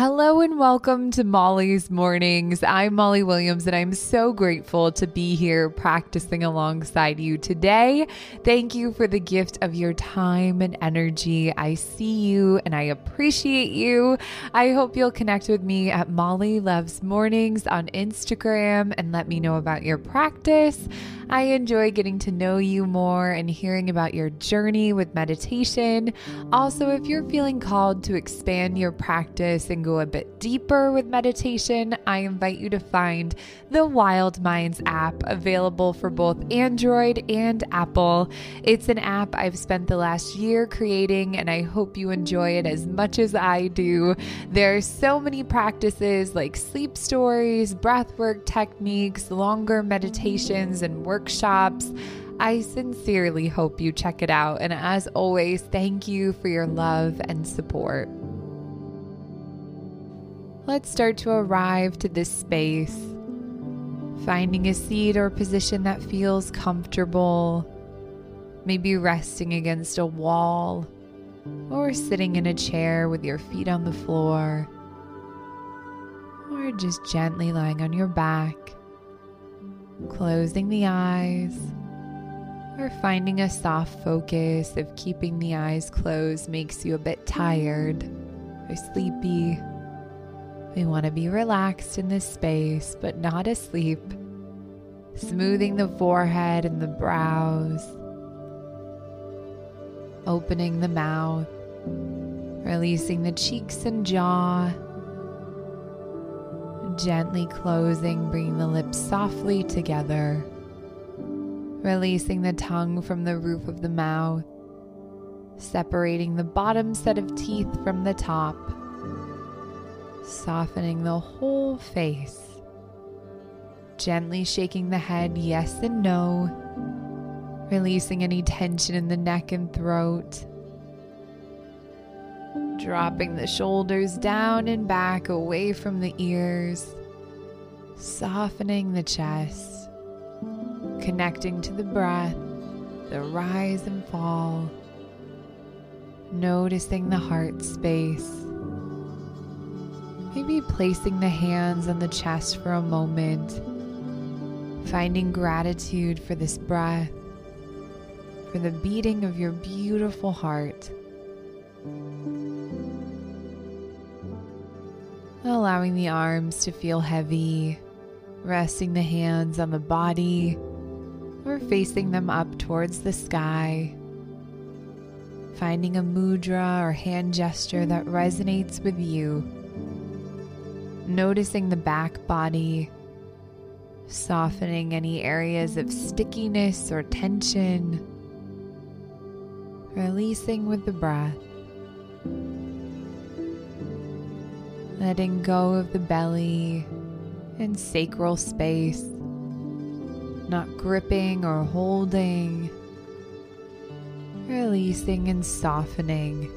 Hello and welcome to Molly's Mornings. I'm Molly Williams and I'm so grateful to be here practicing alongside you today. Thank you for the gift of your time and energy. I see you and I appreciate you. I hope you'll connect with me at Molly Loves Mornings on Instagram and let me know about your practice. I enjoy getting to know you more and hearing about your journey with meditation. Also, if you're feeling called to expand your practice and go a bit deeper with meditation, I invite you to find the Wild Minds app available for both Android and Apple. It's an app I've spent the last year creating, and I hope you enjoy it as much as I do. There are so many practices like sleep stories, breathwork techniques, longer meditations, and workshops. I sincerely hope you check it out. And as always, thank you for your love and support. Let's start to arrive to this space, finding a seat or position that feels comfortable, maybe resting against a wall or sitting in a chair with your feet on the floor, or just gently lying on your back closing the eyes, or finding a soft focus if keeping the eyes closed makes you a bit tired or sleepy. We want to be relaxed in this space, but not asleep. Smoothing the forehead and the brows, opening the mouth, releasing the cheeks and jaw Gently closing, bringing the lips softly together. Releasing the tongue from the roof of the mouth. Separating the bottom set of teeth from the top. Softening the whole face. Gently shaking the head yes and no. Releasing any tension in the neck and throat dropping the shoulders down and back away from the ears, softening the chest, connecting to the breath, the rise and fall, noticing the heart space. Maybe placing the hands on the chest for a moment, finding gratitude for this breath, for the beating of your beautiful heart. allowing the arms to feel heavy, resting the hands on the body or facing them up towards the sky. Finding a mudra or hand gesture that resonates with you. Noticing the back body, softening any areas of stickiness or tension. Releasing with the breath. letting go of the belly and sacral space, not gripping or holding, releasing and softening.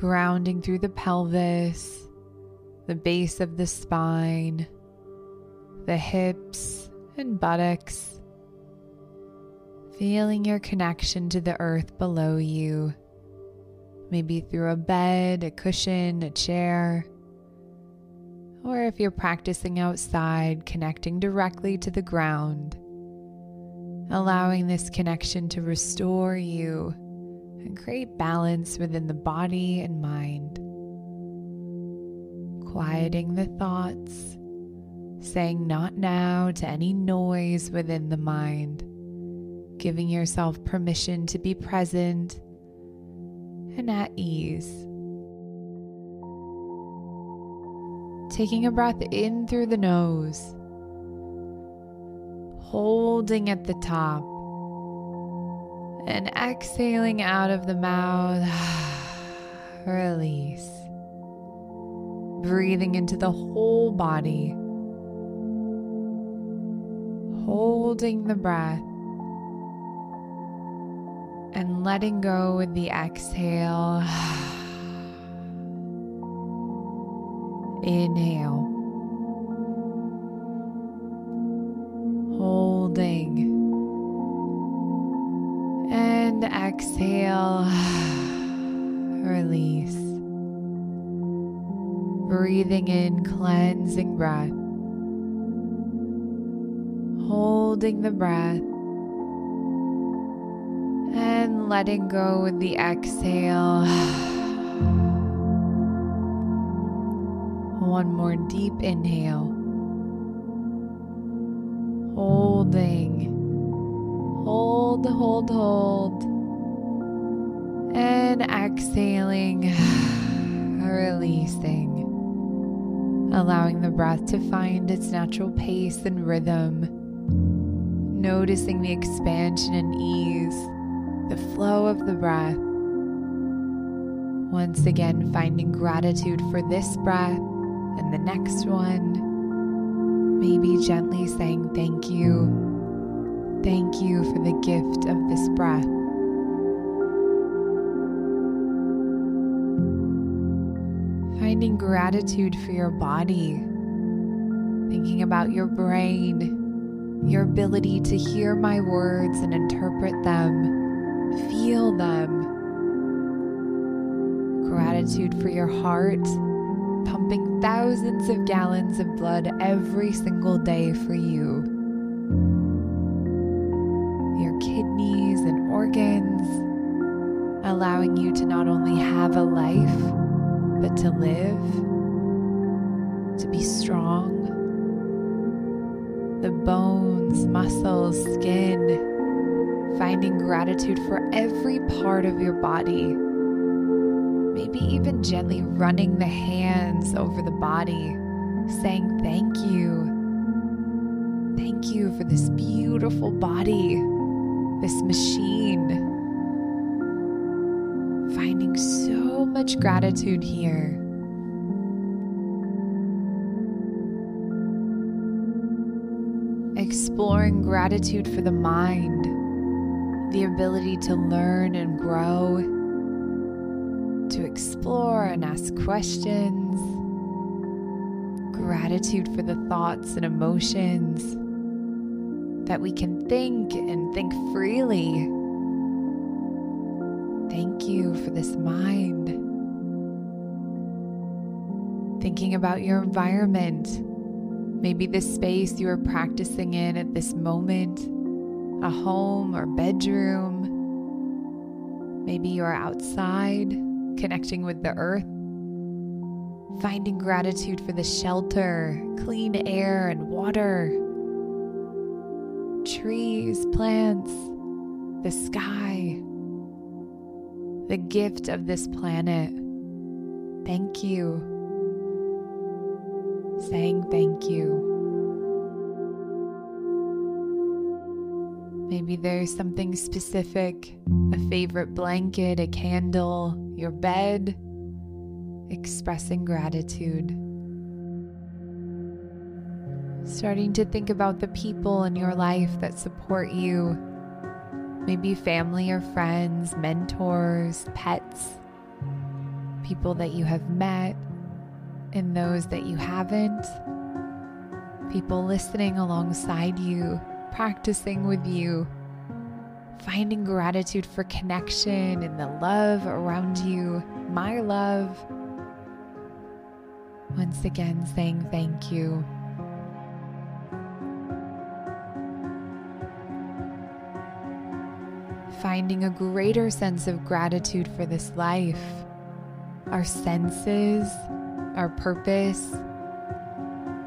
Grounding through the pelvis, the base of the spine, the hips and buttocks feeling your connection to the earth below you, maybe through a bed, a cushion, a chair, or if you're practicing outside, connecting directly to the ground, allowing this connection to restore you and create balance within the body and mind. Quieting the thoughts, saying not now to any noise within the mind giving yourself permission to be present and at ease. Taking a breath in through the nose, holding at the top, and exhaling out of the mouth. Release. Breathing into the whole body, holding the breath and letting go with the exhale. Inhale. Exhale. release. Breathing in cleansing breath. Holding the breath. And letting go with the exhale. One more deep inhale. Holding. Hold, hold, hold. And exhaling, releasing. Allowing the breath to find its natural pace and rhythm. Noticing the expansion and ease, the flow of the breath. Once again, finding gratitude for this breath and the next one. Maybe gently saying thank you Thank you for the gift of this breath. Finding gratitude for your body, thinking about your brain, your ability to hear my words and interpret them, feel them. Gratitude for your heart, pumping thousands of gallons of blood every single day for you Your kidneys and organs, allowing you to not only have a life, but to live, to be strong. The bones, muscles, skin, finding gratitude for every part of your body. Maybe even gently running the hands over the body, saying thank you. Thank you for this beautiful body this machine. Finding so much gratitude here. Exploring gratitude for the mind, the ability to learn and grow, to explore and ask questions. Gratitude for the thoughts and emotions that we can think and think freely. Thank you for this mind. Thinking about your environment, maybe the space you are practicing in at this moment, a home or bedroom. Maybe you are outside, connecting with the earth finding gratitude for the shelter, clean air, and water trees, plants, the sky, the gift of this planet. Thank you. Saying thank you. Maybe there's something specific a favorite blanket, a candle, your bed, expressing gratitude starting to think about the people in your life that support you. Maybe family or friends, mentors, pets, people that you have met, and those that you haven't. People listening alongside you, practicing with you, finding gratitude for connection and the love around you, my love. Once again, saying thank you. finding a greater sense of gratitude for this life, our senses, our purpose,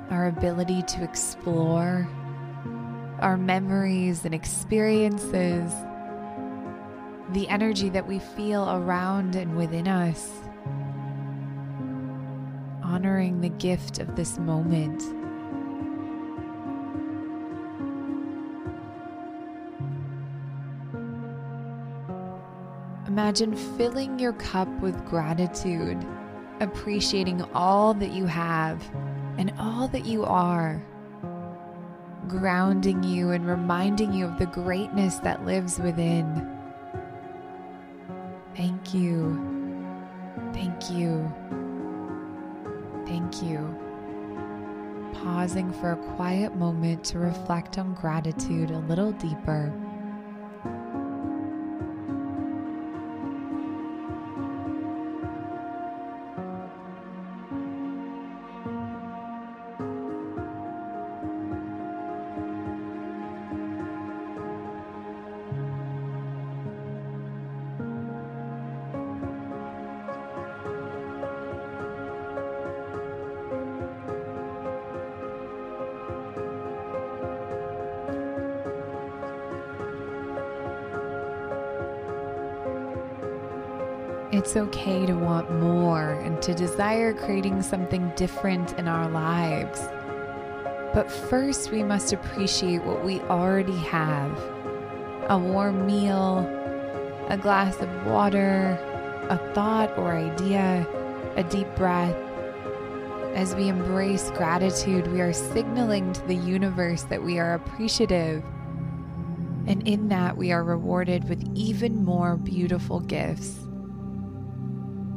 our ability to explore, our memories and experiences, the energy that we feel around and within us, honoring the gift of this moment. Imagine filling your cup with gratitude, appreciating all that you have and all that you are, grounding you and reminding you of the greatness that lives within. Thank you. Thank you. Thank you. Pausing for a quiet moment to reflect on gratitude a little deeper. It's okay to want more and to desire creating something different in our lives. But first, we must appreciate what we already have a warm meal, a glass of water, a thought or idea, a deep breath. As we embrace gratitude, we are signaling to the universe that we are appreciative. And in that, we are rewarded with even more beautiful gifts.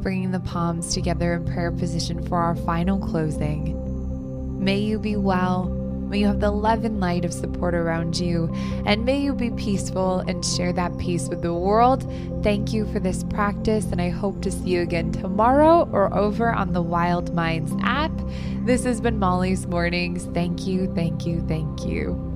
Bringing the palms together in prayer position for our final closing. May you be well. May you have the love and light of support around you. And may you be peaceful and share that peace with the world. Thank you for this practice. And I hope to see you again tomorrow or over on the Wild Minds app. This has been Molly's Mornings. Thank you, thank you, thank you.